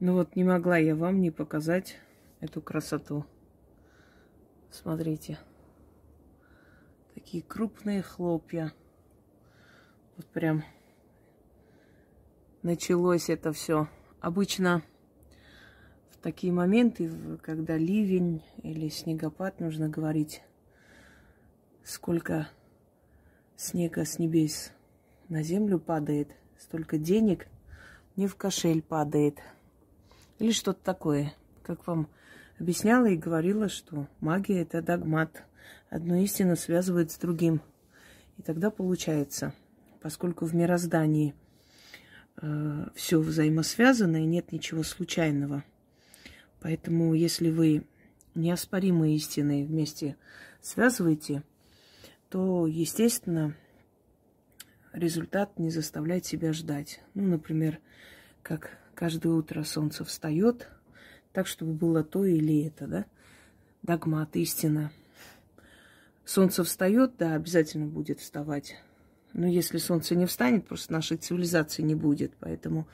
Ну вот не могла я вам не показать эту красоту. Смотрите. Такие крупные хлопья. Вот прям началось это все. Обычно в такие моменты, когда ливень или снегопад, нужно говорить, сколько снега с небес на землю падает, столько денег не в кошель падает. Или что-то такое. Как вам объясняла и говорила, что магия это догмат. Одну истину связывает с другим. И тогда получается, поскольку в мироздании э, все взаимосвязано и нет ничего случайного. Поэтому, если вы неоспоримые истины вместе связываете, то, естественно, результат не заставляет себя ждать. Ну, например, как каждое утро солнце встает, так, чтобы было то или это, да? Догмат, истина. Солнце встает, да, обязательно будет вставать. Но если солнце не встанет, просто нашей цивилизации не будет. Поэтому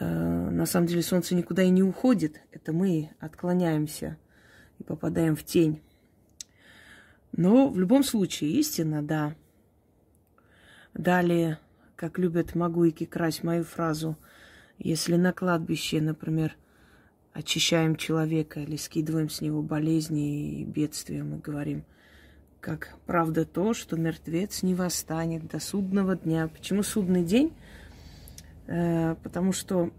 э, на самом деле солнце никуда и не уходит. Это мы отклоняемся и попадаем в тень. Но в любом случае, истина, да. Далее, как любят Магуики красть мою фразу, если на кладбище, например, очищаем человека или скидываем с него болезни и бедствия, мы говорим, как правда то, что мертвец не восстанет до судного дня. Почему судный день? Э, потому что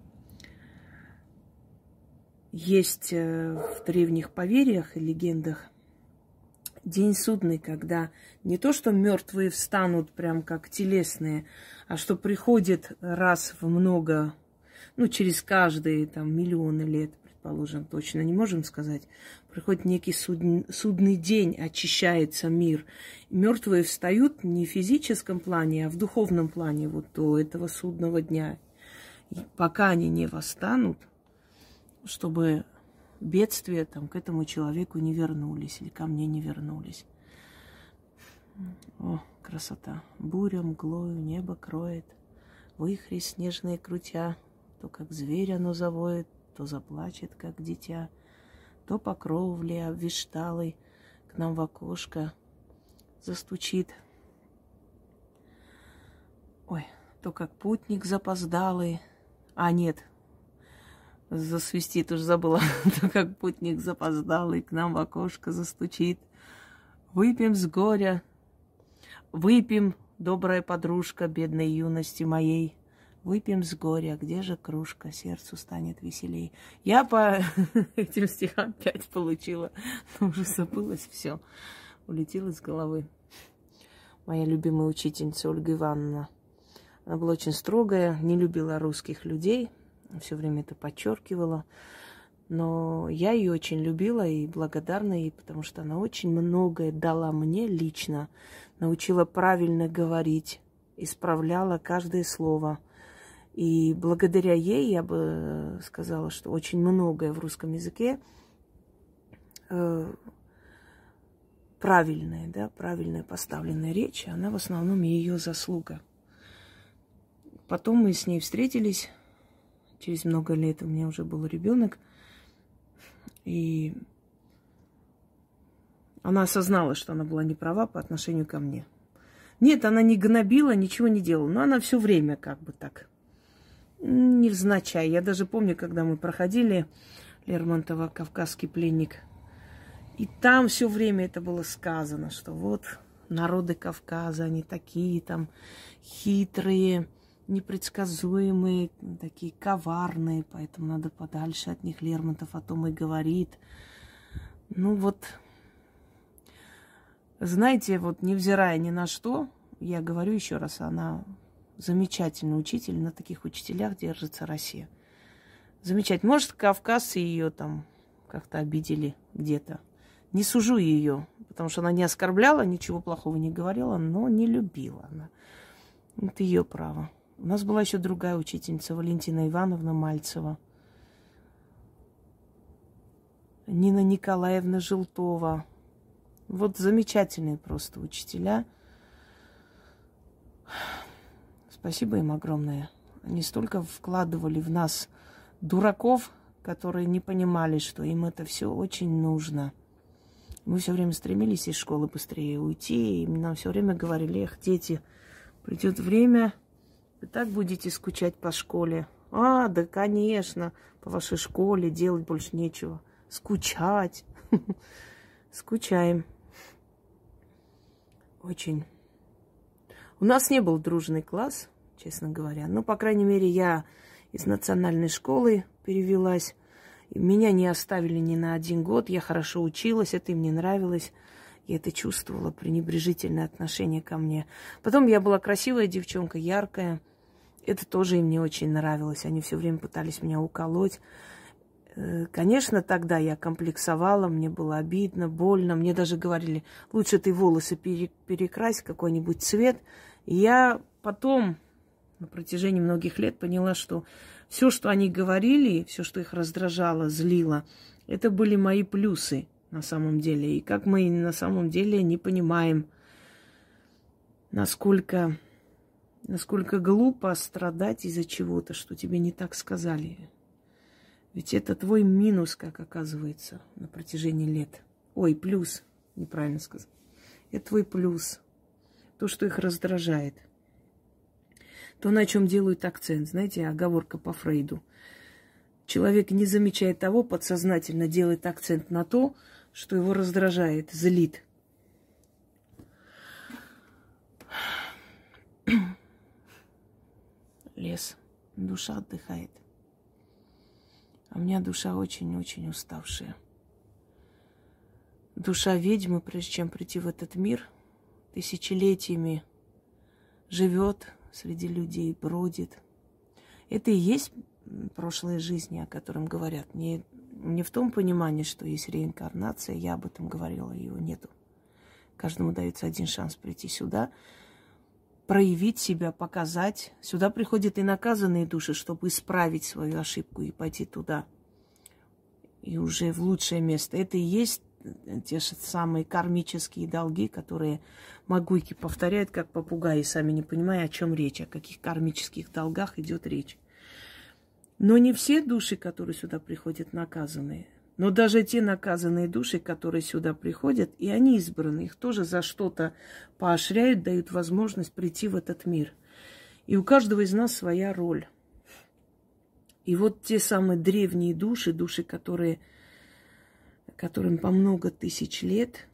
есть э, в древних поверьях и легендах день судный, когда не то, что мертвые встанут прям как телесные, а что приходит раз в много, ну, через каждые там миллионы лет, предположим, точно не можем сказать, приходит некий судный, судный день, очищается мир. Мертвые встают не в физическом плане, а в духовном плане вот до этого судного дня. И пока они не восстанут, чтобы бедствия там к этому человеку не вернулись или ко мне не вернулись. О, красота. Буря мглою небо кроет, Выхри снежные крутя, То, как зверь оно завоет, То заплачет, как дитя, То по кровле обвишталой К нам в окошко застучит. Ой, то, как путник запоздалый, А нет, засвистит, уж забыла, то как путник запоздал и к нам в окошко застучит. Выпьем с горя, выпьем, добрая подружка бедной юности моей. Выпьем с горя, где же кружка, сердцу станет веселей. Я по этим стихам пять получила, но уже забылось все, улетело из головы. Моя любимая учительница Ольга Ивановна. Она была очень строгая, не любила русских людей – все время это подчеркивала. Но я ее очень любила и благодарна ей, потому что она очень многое дала мне лично, научила правильно говорить, исправляла каждое слово. И благодаря ей я бы сказала, что очень многое в русском языке э, правильная, да, правильная поставленная речь, она в основном ее заслуга. Потом мы с ней встретились через много лет у меня уже был ребенок. И она осознала, что она была не права по отношению ко мне. Нет, она не гнобила, ничего не делала, но она все время как бы так, невзначай. Я даже помню, когда мы проходили Лермонтова «Кавказский пленник», и там все время это было сказано, что вот народы Кавказа, они такие там хитрые, непредсказуемые, такие коварные, поэтому надо подальше от них. Лермонтов о том и говорит. Ну вот, знаете, вот невзирая ни на что, я говорю еще раз, она замечательный учитель, на таких учителях держится Россия. Замечательно. Может, кавказцы ее там как-то обидели где-то. Не сужу ее, потому что она не оскорбляла, ничего плохого не говорила, но не любила она. Это ее право. У нас была еще другая учительница, Валентина Ивановна Мальцева. Нина Николаевна Желтова. Вот замечательные просто учителя. Спасибо им огромное. Они столько вкладывали в нас дураков, которые не понимали, что им это все очень нужно. Мы все время стремились из школы быстрее уйти, и нам все время говорили, эх, дети, придет время, вы так будете скучать по школе. А, да, конечно, по вашей школе делать больше нечего. Скучать. Скучаем. Очень. У нас не был дружный класс, честно говоря. Ну, по крайней мере, я из национальной школы перевелась. Меня не оставили ни на один год. Я хорошо училась, это им не нравилось. Я это чувствовала, пренебрежительное отношение ко мне. Потом я была красивая девчонка, яркая. Это тоже им не очень нравилось. Они все время пытались меня уколоть. Э, конечно, тогда я комплексовала, мне было обидно, больно. Мне даже говорили, лучше ты волосы перекрась, какой-нибудь цвет. Я потом, на протяжении многих лет, поняла, что все, что они говорили, все, что их раздражало, злило, это были мои плюсы на самом деле. И как мы на самом деле не понимаем, насколько, насколько глупо страдать из-за чего-то, что тебе не так сказали. Ведь это твой минус, как оказывается, на протяжении лет. Ой, плюс, неправильно сказал. Это твой плюс. То, что их раздражает. То, на чем делают акцент. Знаете, оговорка по Фрейду. Человек не замечает того, подсознательно делает акцент на то, что его раздражает, злит. Лес. Душа отдыхает. А у меня душа очень-очень уставшая. Душа ведьмы, прежде чем прийти в этот мир, тысячелетиями живет среди людей, бродит. Это и есть прошлые жизни, о котором говорят. Не, не в том понимании, что есть реинкарнация, я об этом говорила, его нету. Каждому дается один шанс прийти сюда, проявить себя, показать. Сюда приходят и наказанные души, чтобы исправить свою ошибку и пойти туда. И уже в лучшее место. Это и есть те же самые кармические долги, которые магуйки повторяют, как попугаи, сами не понимая, о чем речь, о каких кармических долгах идет речь. Но не все души, которые сюда приходят, наказанные. Но даже те наказанные души, которые сюда приходят, и они избраны, их тоже за что-то поощряют, дают возможность прийти в этот мир. И у каждого из нас своя роль. И вот те самые древние души, души, которые, которым по много тысяч лет,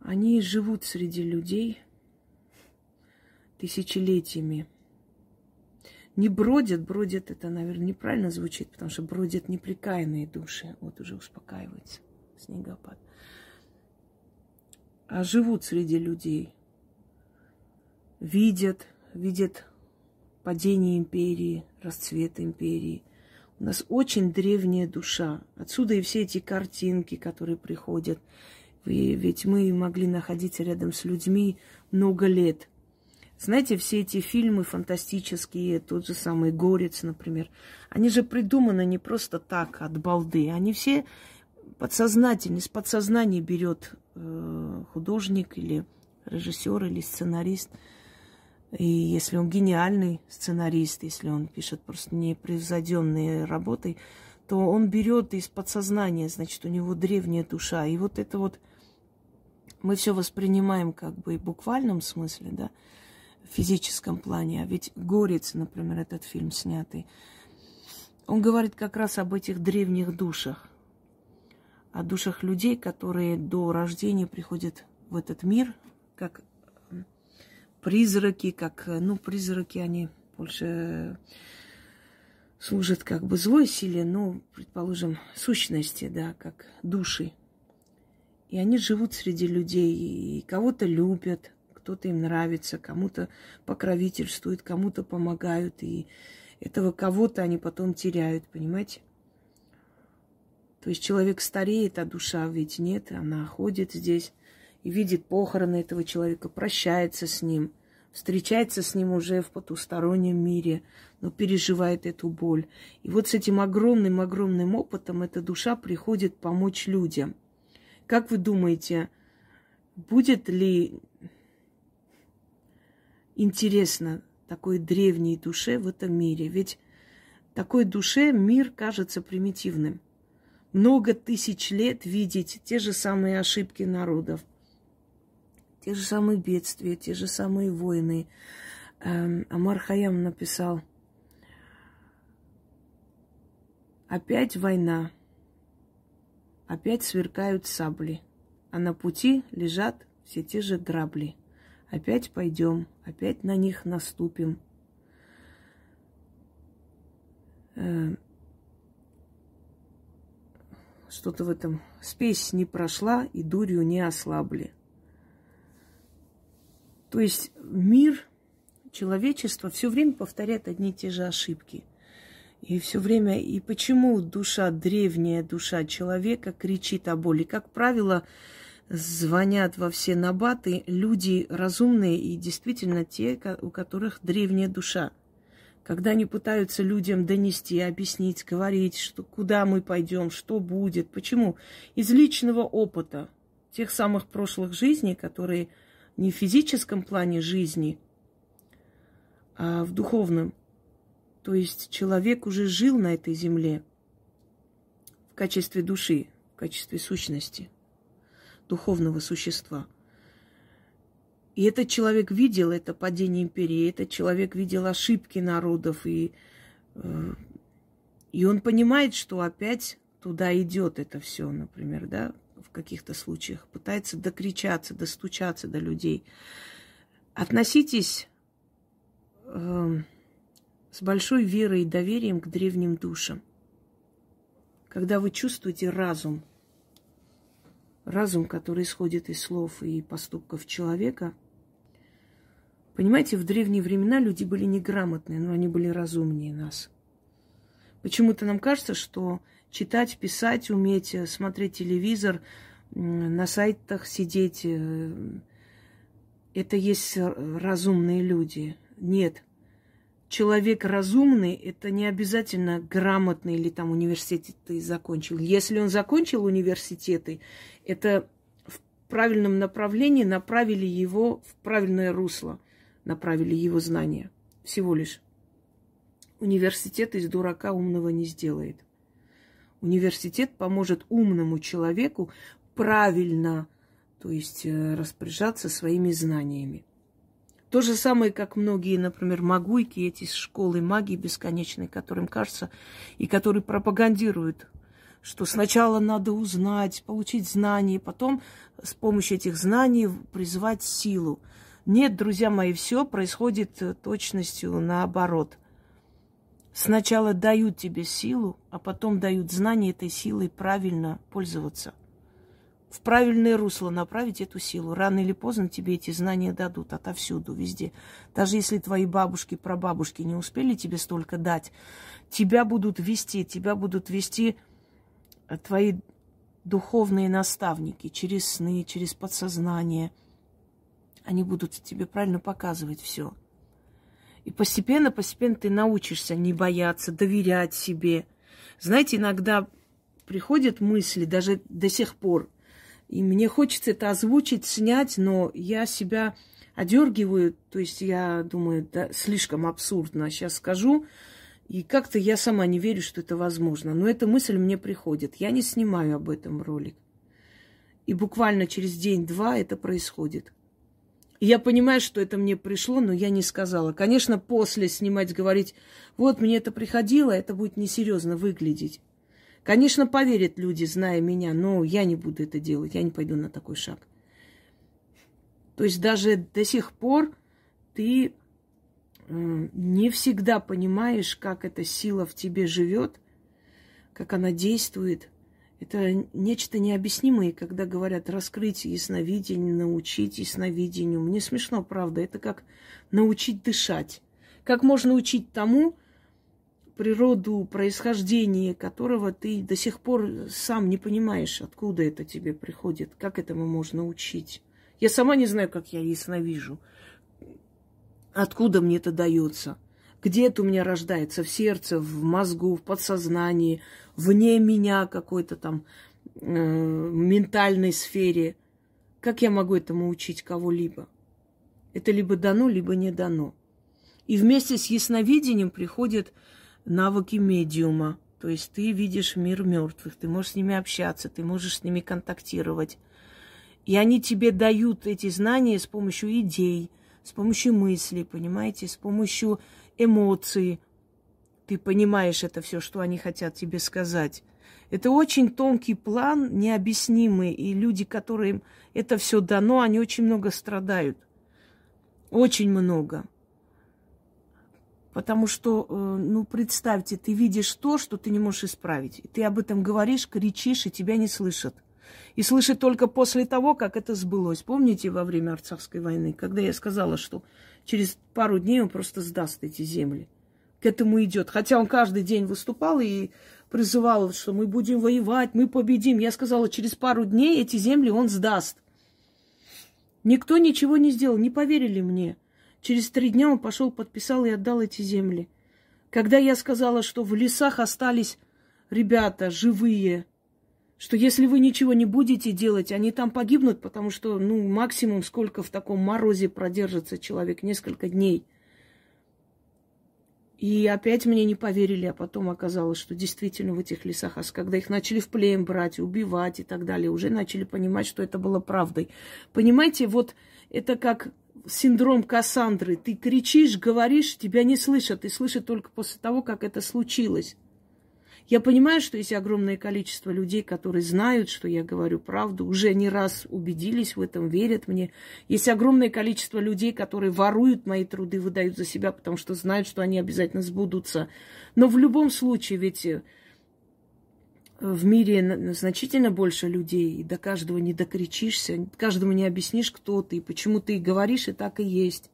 они живут среди людей тысячелетиями – не бродят, бродят это, наверное, неправильно звучит, потому что бродят неприкаянные души. Вот уже успокаивается снегопад. А живут среди людей. Видят, видят падение империи, расцвет империи. У нас очень древняя душа. Отсюда и все эти картинки, которые приходят. Ведь мы могли находиться рядом с людьми много лет – знаете, все эти фильмы фантастические, тот же самый «Горец», например, они же придуманы не просто так, от балды. Они все подсознательно, с подсознания берет э, художник или режиссер или сценарист. И если он гениальный сценарист, если он пишет просто непревзойденные работы, то он берет из подсознания, значит, у него древняя душа. И вот это вот мы все воспринимаем как бы в буквальном смысле, да, в физическом плане. А ведь «Горец», например, этот фильм снятый, он говорит как раз об этих древних душах, о душах людей, которые до рождения приходят в этот мир, как призраки, как, ну, призраки, они больше служат как бы злой силе, но, предположим, сущности, да, как души. И они живут среди людей, и кого-то любят, кто-то им нравится, кому-то покровительствуют, кому-то помогают, и этого кого-то они потом теряют, понимаете? То есть человек стареет, а душа ведь нет, она ходит здесь и видит похороны этого человека, прощается с ним, встречается с ним уже в потустороннем мире, но переживает эту боль. И вот с этим огромным-огромным опытом эта душа приходит помочь людям. Как вы думаете, будет ли интересно такой древней душе в этом мире. Ведь Такой душе мир кажется примитивным. Много тысяч лет видеть те же самые ошибки народов, те же самые бедствия, те же самые войны. Эм, Амар Хаям написал, опять война, опять сверкают сабли, а на пути лежат все те же грабли. Опять пойдем, опять на них наступим. Э, что-то в этом. Спесь не прошла и дурью не ослабли. То есть мир, человечество все время повторяет одни и те же ошибки. И все время, и почему душа, древняя душа человека кричит о боли? Как правило, звонят во все набаты люди разумные и действительно те, у которых древняя душа. Когда они пытаются людям донести, объяснить, говорить, что куда мы пойдем, что будет, почему? Из личного опыта тех самых прошлых жизней, которые не в физическом плане жизни, а в духовном. То есть человек уже жил на этой земле в качестве души, в качестве сущности, духовного существа. И этот человек видел это падение империи, этот человек видел ошибки народов, и, э, и он понимает, что опять туда идет это все, например, да, каких-то случаях, пытается докричаться, достучаться до людей. Относитесь э, с большой верой и доверием к древним душам. Когда вы чувствуете разум, разум, который исходит из слов и поступков человека, понимаете, в древние времена люди были неграмотные, но они были разумнее нас. Почему-то нам кажется, что читать, писать, уметь, э, смотреть телевизор, на сайтах сидеть. Э, это есть разумные люди. Нет. Человек разумный, это не обязательно грамотный или там университеты закончил. Если он закончил университеты, это в правильном направлении направили его в правильное русло, направили его знания. Всего лишь. Университет из дурака умного не сделает. Университет поможет умному человеку правильно, то есть э, распоряжаться своими знаниями. То же самое, как многие, например, магуйки, эти школы магии бесконечной, которым кажется, и которые пропагандируют, что сначала надо узнать, получить знания, потом с помощью этих знаний призвать силу. Нет, друзья мои, все происходит э, точностью наоборот – Сначала дают тебе силу, а потом дают знание этой силой правильно пользоваться. В правильное русло направить эту силу. Рано или поздно тебе эти знания дадут отовсюду, везде. Даже если твои бабушки, прабабушки не успели тебе столько дать, тебя будут вести, тебя будут вести э, твои духовные наставники через сны, через подсознание. Они будут тебе правильно показывать все. И постепенно, постепенно ты научишься не бояться, доверять себе. Знаете, иногда приходят мысли, даже до сих пор, и мне хочется это озвучить, снять, но я себя одергиваю, то есть я думаю, да, слишком абсурдно сейчас скажу, и как-то я сама не верю, что это возможно. Но эта мысль мне приходит. Я не снимаю об этом ролик. И буквально через день-два это происходит. Я понимаю, что это мне пришло, но я не сказала. Конечно, после снимать, говорить, вот мне это приходило, это будет несерьезно выглядеть. Конечно, поверят люди, зная меня, но я не буду это делать, я не пойду на такой шаг. То есть даже до сих пор ты не всегда понимаешь, как эта сила в тебе живет, как она действует – это нечто необъяснимое, когда говорят раскрыть ясновидение, научить ясновидению. Мне смешно, правда. Это как научить дышать. Как можно учить тому, природу, происхождение которого ты до сих пор сам не понимаешь, откуда это тебе приходит, как этому можно учить. Я сама не знаю, как я ясновижу, откуда мне это дается. Где это у меня рождается? В сердце, в мозгу, в подсознании, вне меня какой-то там э, ментальной сфере. Как я могу этому учить кого-либо? Это либо дано, либо не дано. И вместе с ясновидением приходит навыки медиума. То есть ты видишь мир мертвых, ты можешь с ними общаться, ты можешь с ними контактировать. И они тебе дают эти знания с помощью идей, с помощью мыслей, понимаете, с помощью эмоций. Ты понимаешь это все, что они хотят тебе сказать. Это очень тонкий план, необъяснимый, и люди, которым это все дано, они очень много страдают. Очень много. Потому что, э, ну, представьте, ты видишь то, что ты не можешь исправить. И ты об этом говоришь, кричишь, и тебя не слышат. И слышат только после того, как это сбылось. Помните во время Арцахской войны, когда я сказала, что через пару дней он просто сдаст эти земли. К этому идет. Хотя он каждый день выступал и призывал, что мы будем воевать, мы победим. Я сказала, через пару дней эти земли он сдаст. Никто ничего не сделал, не поверили мне. Через три дня он пошел, подписал и отдал эти земли. Когда я сказала, что в лесах остались ребята живые, что если вы ничего не будете делать, они там погибнут, потому что, ну, максимум сколько в таком морозе продержится человек, несколько дней. И опять мне не поверили, а потом оказалось, что действительно в этих лесах, а когда их начали в плен брать, убивать и так далее, уже начали понимать, что это было правдой. Понимаете, вот это как синдром Кассандры. Ты кричишь, говоришь, тебя не слышат, и слышат только после того, как это случилось. Я понимаю, что есть огромное количество людей, которые знают, что я говорю правду, уже не раз убедились в этом, верят мне. Есть огромное количество людей, которые воруют мои труды, выдают за себя, потому что знают, что они обязательно сбудутся. Но в любом случае, ведь э, в мире значительно больше людей, и до каждого не докричишься, каждому не объяснишь, кто ты, почему ты говоришь, и так и есть.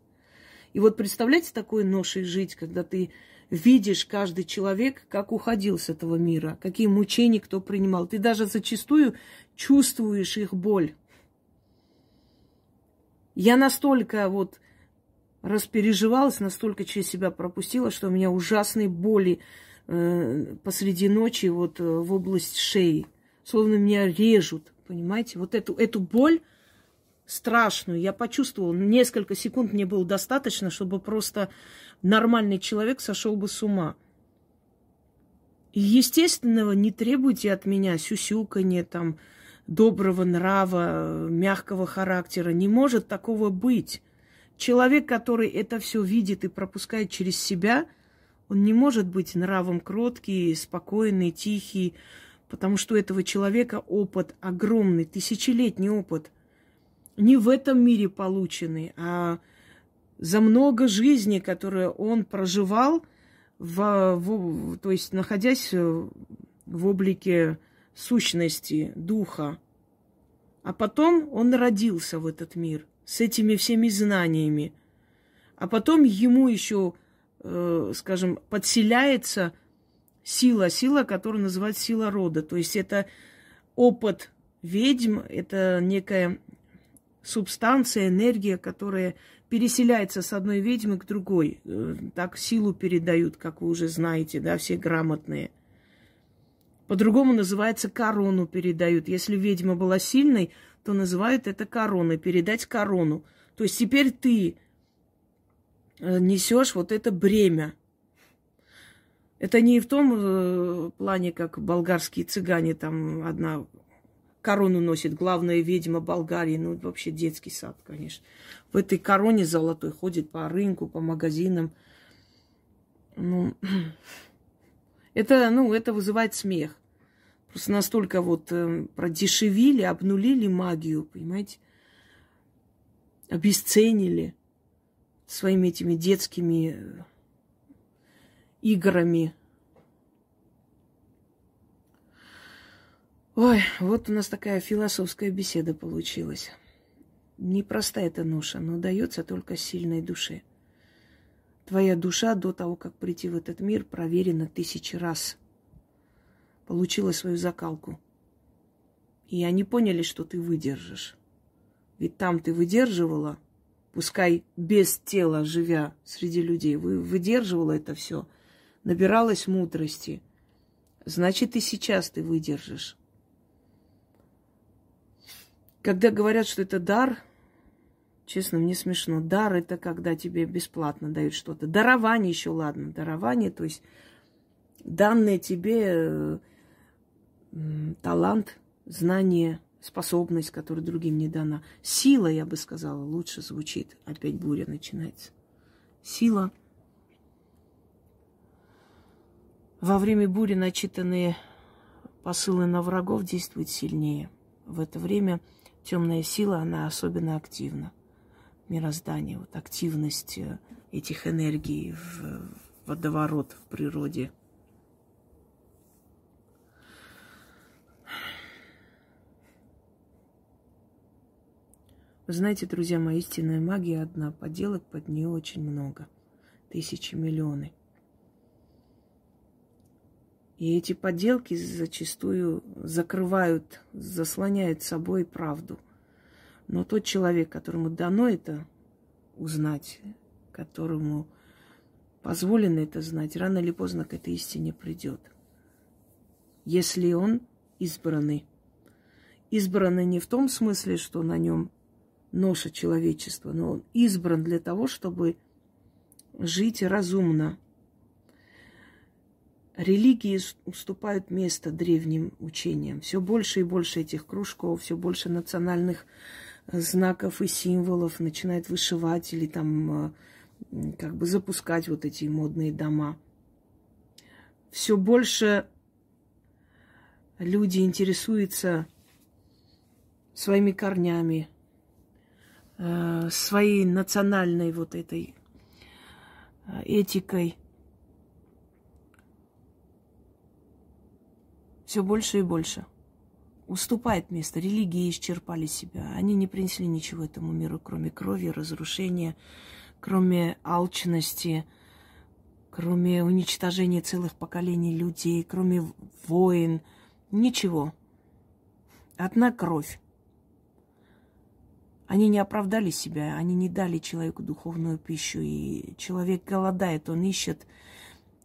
И вот представляете такой ношей жить, когда ты видишь каждый человек, как уходил с этого мира, какие мучения кто принимал. Ты даже зачастую чувствуешь их боль. Я настолько вот распереживалась, настолько через себя пропустила, что у меня ужасные боли посреди ночи вот э, в область шеи. Словно меня режут, понимаете? Вот эту, эту боль страшную я почувствовала. Несколько секунд мне было достаточно, чтобы просто нормальный человек сошел бы с ума. И естественного не требуйте от меня сюсюканье, там, доброго нрава, мягкого характера. Не может такого быть. Человек, который это все видит и пропускает через себя, он не может быть нравом кроткий, спокойный, тихий, потому что у этого человека опыт огромный, тысячелетний опыт. Не в этом мире полученный, а за много жизней, которые он проживал, в, в, то есть находясь в облике сущности, духа. А потом он родился в этот мир с этими всеми знаниями. А потом ему еще, э, скажем, подселяется сила, сила, которая называется сила рода. То есть это опыт ведьм, это некая субстанция, энергия, которая переселяется с одной ведьмы к другой. Э, так силу передают, как вы уже знаете, да, все грамотные. По-другому называется корону передают. Если ведьма была сильной, то называют это короной, передать корону. То есть теперь ты несешь вот это бремя. Это не в том э, плане, как болгарские цыгане, там одна корону носит главная ведьма Болгарии, ну вообще детский сад, конечно. В этой короне золотой ходит по рынку, по магазинам. Ну, это, ну, это вызывает смех. Просто настолько вот э, продешевили, обнулили магию, понимаете? Обесценили своими этими детскими э, играми. Ой, вот у нас такая философская беседа получилась. Непростая эта ноша, но дается только сильной душе. Твоя душа до того, как прийти в этот мир, проверена тысячи раз. Получила свою закалку. И они поняли, что ты выдержишь. Ведь там ты выдерживала, пускай без тела, живя среди людей, вы выдерживала это все, набиралась мудрости. Значит, и сейчас ты выдержишь. Когда говорят, что это дар, честно, мне смешно. Дар это когда тебе бесплатно дают что-то. Дарование еще ладно. Дарование, то есть данный тебе талант, знание, способность, которая другим не дана. Сила, я бы сказала, лучше звучит. Опять буря начинается. Сила. Во время бури начитанные посылы на врагов действуют сильнее. В это время темная сила, она особенно активна. Мироздание, вот активность э, этих энергий в водоворот в природе – Знаете, друзья мои, истинная магия одна, поделок под нее очень много. Тысячи, миллионы. И эти подделки зачастую закрывают, заслоняют собой правду. Но тот человек, которому дано это узнать, которому позволено это знать, рано или поздно к этой истине придет. Если он избранный. Избранный не в том смысле, что на нем ноша человечества, но он избран для того, чтобы жить разумно. Религии уступают место древним учениям. Все больше и больше этих кружков, все больше национальных э, знаков и символов начинают вышивать или там э, как бы запускать вот эти модные дома. Все больше люди интересуются своими корнями, э, своей национальной вот этой э, этикой. Все больше и больше. Уступает место. Религии исчерпали себя. Они не принесли ничего этому миру, кроме крови, разрушения, кроме алчности, кроме уничтожения целых поколений людей, кроме войн. Ничего. Одна кровь. Они не оправдали себя, они не дали человеку духовную пищу. И человек голодает, он ищет,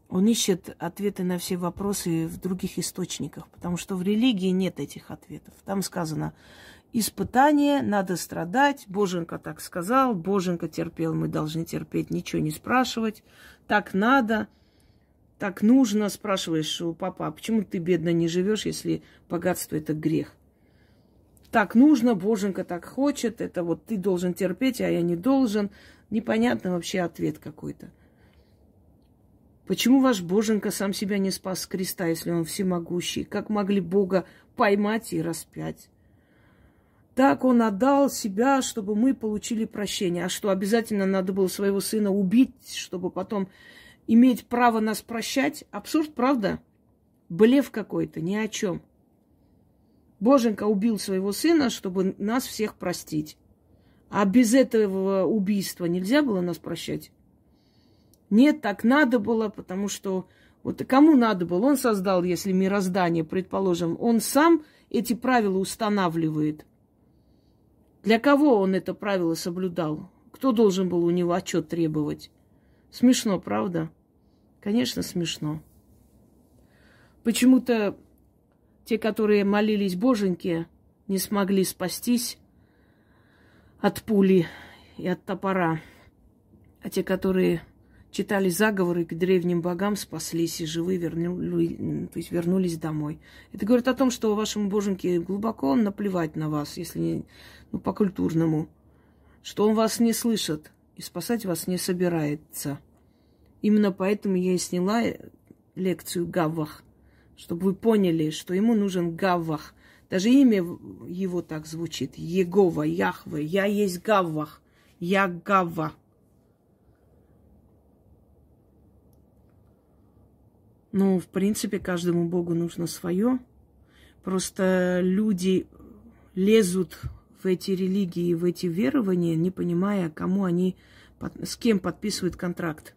он ищет ответы на все вопросы в других источниках, потому что в религии нет этих ответов. Там сказано, испытание, надо страдать, Боженька так сказал, Боженька терпел, мы должны терпеть, ничего не спрашивать, так надо, так нужно, спрашиваешь у папа, а почему ты бедно не живешь, если богатство это грех? Так нужно, Боженька так хочет, это вот ты должен терпеть, а я не должен. Непонятно вообще ответ какой-то. Почему ваш Боженька сам себя не спас с креста, если он всемогущий? Как могли Бога поймать и распять? Так он отдал себя, чтобы мы получили прощение. А что, обязательно надо было своего сына убить, чтобы потом иметь право нас прощать? Абсурд, правда? Блев какой-то, ни о чем. Боженька убил своего сына, чтобы нас всех простить. А без этого убийства нельзя было нас прощать? Нет, так надо было, потому что вот кому надо было? Он создал, если мироздание, предположим, он сам эти правила устанавливает. Для кого он это правило соблюдал? Кто должен был у него отчет требовать? Смешно, правда? Конечно, смешно. Почему-то те, которые молились Боженьке, не смогли спастись от пули и от топора. А те, которые читали заговоры к древним богам, спаслись и живы вернули, то есть вернулись домой. Это говорит о том, что вашему Боженьке глубоко наплевать на вас, если не, ну, по-культурному, что он вас не слышит и спасать вас не собирается. Именно поэтому я и сняла лекцию Гаввах чтобы вы поняли, что ему нужен Гаввах. Даже имя его так звучит. Егова, Яхве. Я есть Гаввах. Я Гавва. Ну, в принципе, каждому богу нужно свое. Просто люди лезут в эти религии, в эти верования, не понимая, кому они, с кем подписывают контракт.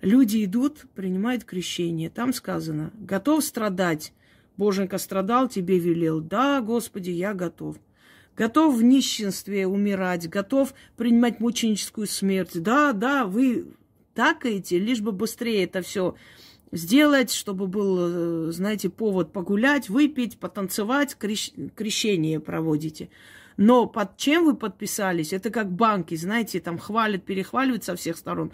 Люди идут, принимают крещение. Там сказано, готов страдать. Боженька страдал, тебе велел. Да, Господи, я готов. Готов в нищенстве умирать, готов принимать мученическую смерть. Да, да, вы такаете, лишь бы быстрее это все сделать, чтобы был, э, знаете, повод погулять, выпить, потанцевать, крещ... крещение проводите. Но под чем вы подписались? Это как банки, знаете, там хвалят, перехваливают со всех сторон.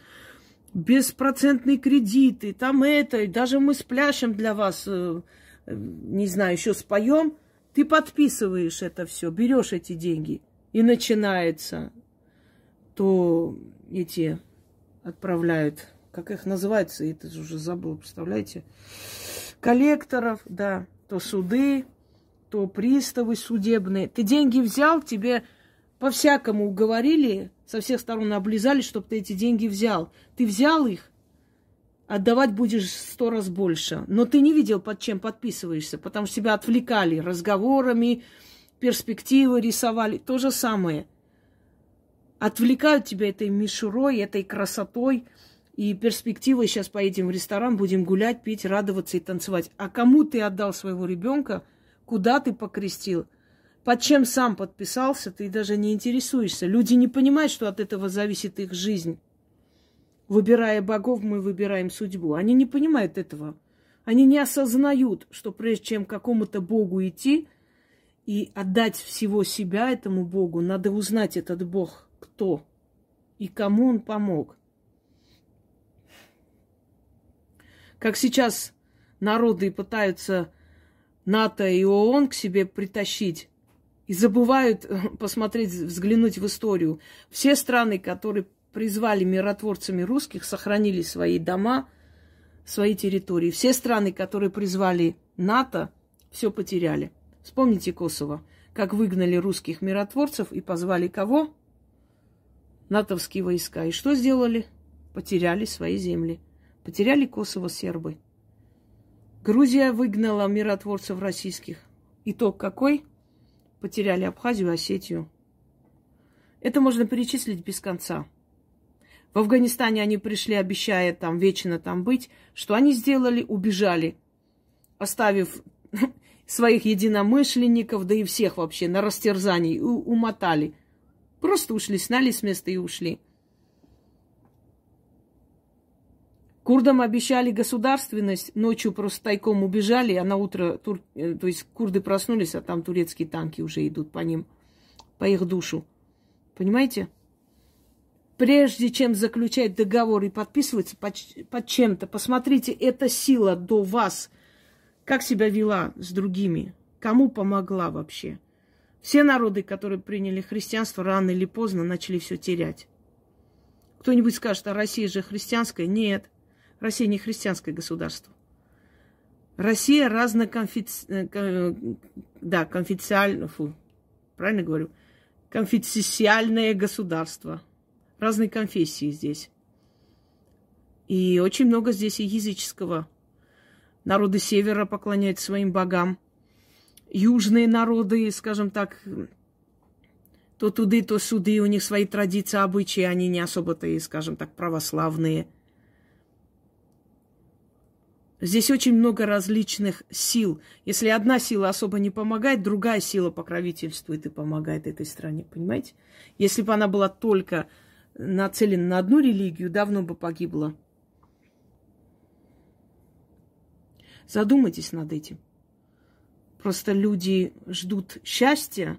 Беспроцентные кредиты, там это, и даже мы спляшем для вас, э, э, не знаю, еще споем, ты подписываешь это все, берешь эти деньги, и начинается, то эти отправляют, как их называется, это уже забыл, представляете, коллекторов, да, то суды, то приставы судебные. Ты деньги взял, тебе по-всякому уговорили, со всех сторон облизали, чтобы ты эти деньги взял. Ты взял их, отдавать будешь сто раз больше. Но ты не видел, под чем подписываешься, потому что тебя отвлекали разговорами, перспективы рисовали. То же самое. Отвлекают тебя этой мишурой, этой красотой. И перспективой сейчас поедем в ресторан, будем гулять, пить, радоваться и танцевать. А кому ты отдал своего ребенка, куда ты покрестил – под чем сам подписался, ты даже не интересуешься. Люди не понимают, что от этого зависит их жизнь. Выбирая богов, мы выбираем судьбу. Они не понимают этого. Они не осознают, что прежде чем какому-то богу идти и отдать всего себя этому богу, надо узнать этот бог кто и кому он помог. Как сейчас народы пытаются НАТО и ООН к себе притащить, и забывают э, посмотреть, взглянуть в историю. Все страны, которые призвали миротворцами русских, сохранили свои дома, свои территории. Все страны, которые призвали НАТО, все потеряли. Вспомните Косово, как выгнали русских миротворцев и позвали кого? натовские войска. И что сделали? Потеряли свои земли. Потеряли Косово сербы. Грузия выгнала миротворцев российских. Итог какой? Потеряли Абхазию, Осетию. Это можно перечислить без конца. В Афганистане они пришли, обещая там вечно там быть. Что они сделали? Убежали, оставив своих единомышленников, да и всех вообще на растерзании, умотали. Просто ушли, сняли с места и ушли. Курдам обещали государственность, ночью просто тайком убежали, а на утро, тур... Э, то есть курды проснулись, а там турецкие танки уже идут по ним, по их душу. Понимаете? Прежде чем заключать договор и подписываться под, под чем-то, посмотрите, эта сила до вас, как себя вела с другими, кому помогла вообще. Все народы, которые приняли христианство, рано или поздно начали все терять. Кто-нибудь скажет, а Россия же христианская? Нет. Россия не христианское государство. Россия разноконфици... Э, да, конфиденциально, фу, правильно говорю, конфиденциальное государство. Разные конфессии здесь. И очень много здесь и языческого. Народы севера поклоняются своим богам. Южные народы, скажем так, то туды, то суды, у них свои традиции, обычаи, они не особо-то скажем так, православные – Здесь очень много различных сил. Если одна сила особо не помогает, другая сила покровительствует и помогает этой стране. Понимаете? Если бы она была только нацелена на одну религию, давно бы погибла. Задумайтесь над этим. Просто люди ждут счастья,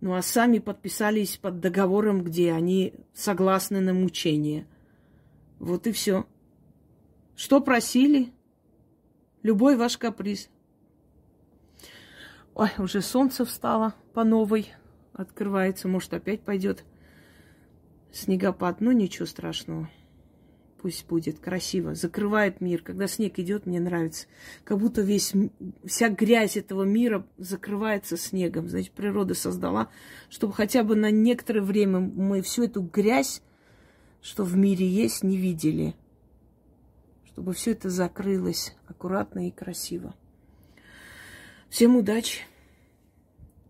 ну а сами подписались под договором, где они согласны на мучение. Вот и все. Что просили? Любой ваш каприз. Ой, уже солнце встало по новой. Открывается, может, опять пойдет снегопад. Но ничего страшного. Пусть будет красиво. Закрывает мир. Когда снег идет, мне нравится. Как будто весь, вся грязь этого мира закрывается снегом. Значит, природа создала, чтобы хотя бы на некоторое время мы всю эту грязь, что в мире есть, не видели чтобы все это закрылось аккуратно и красиво. Всем удачи!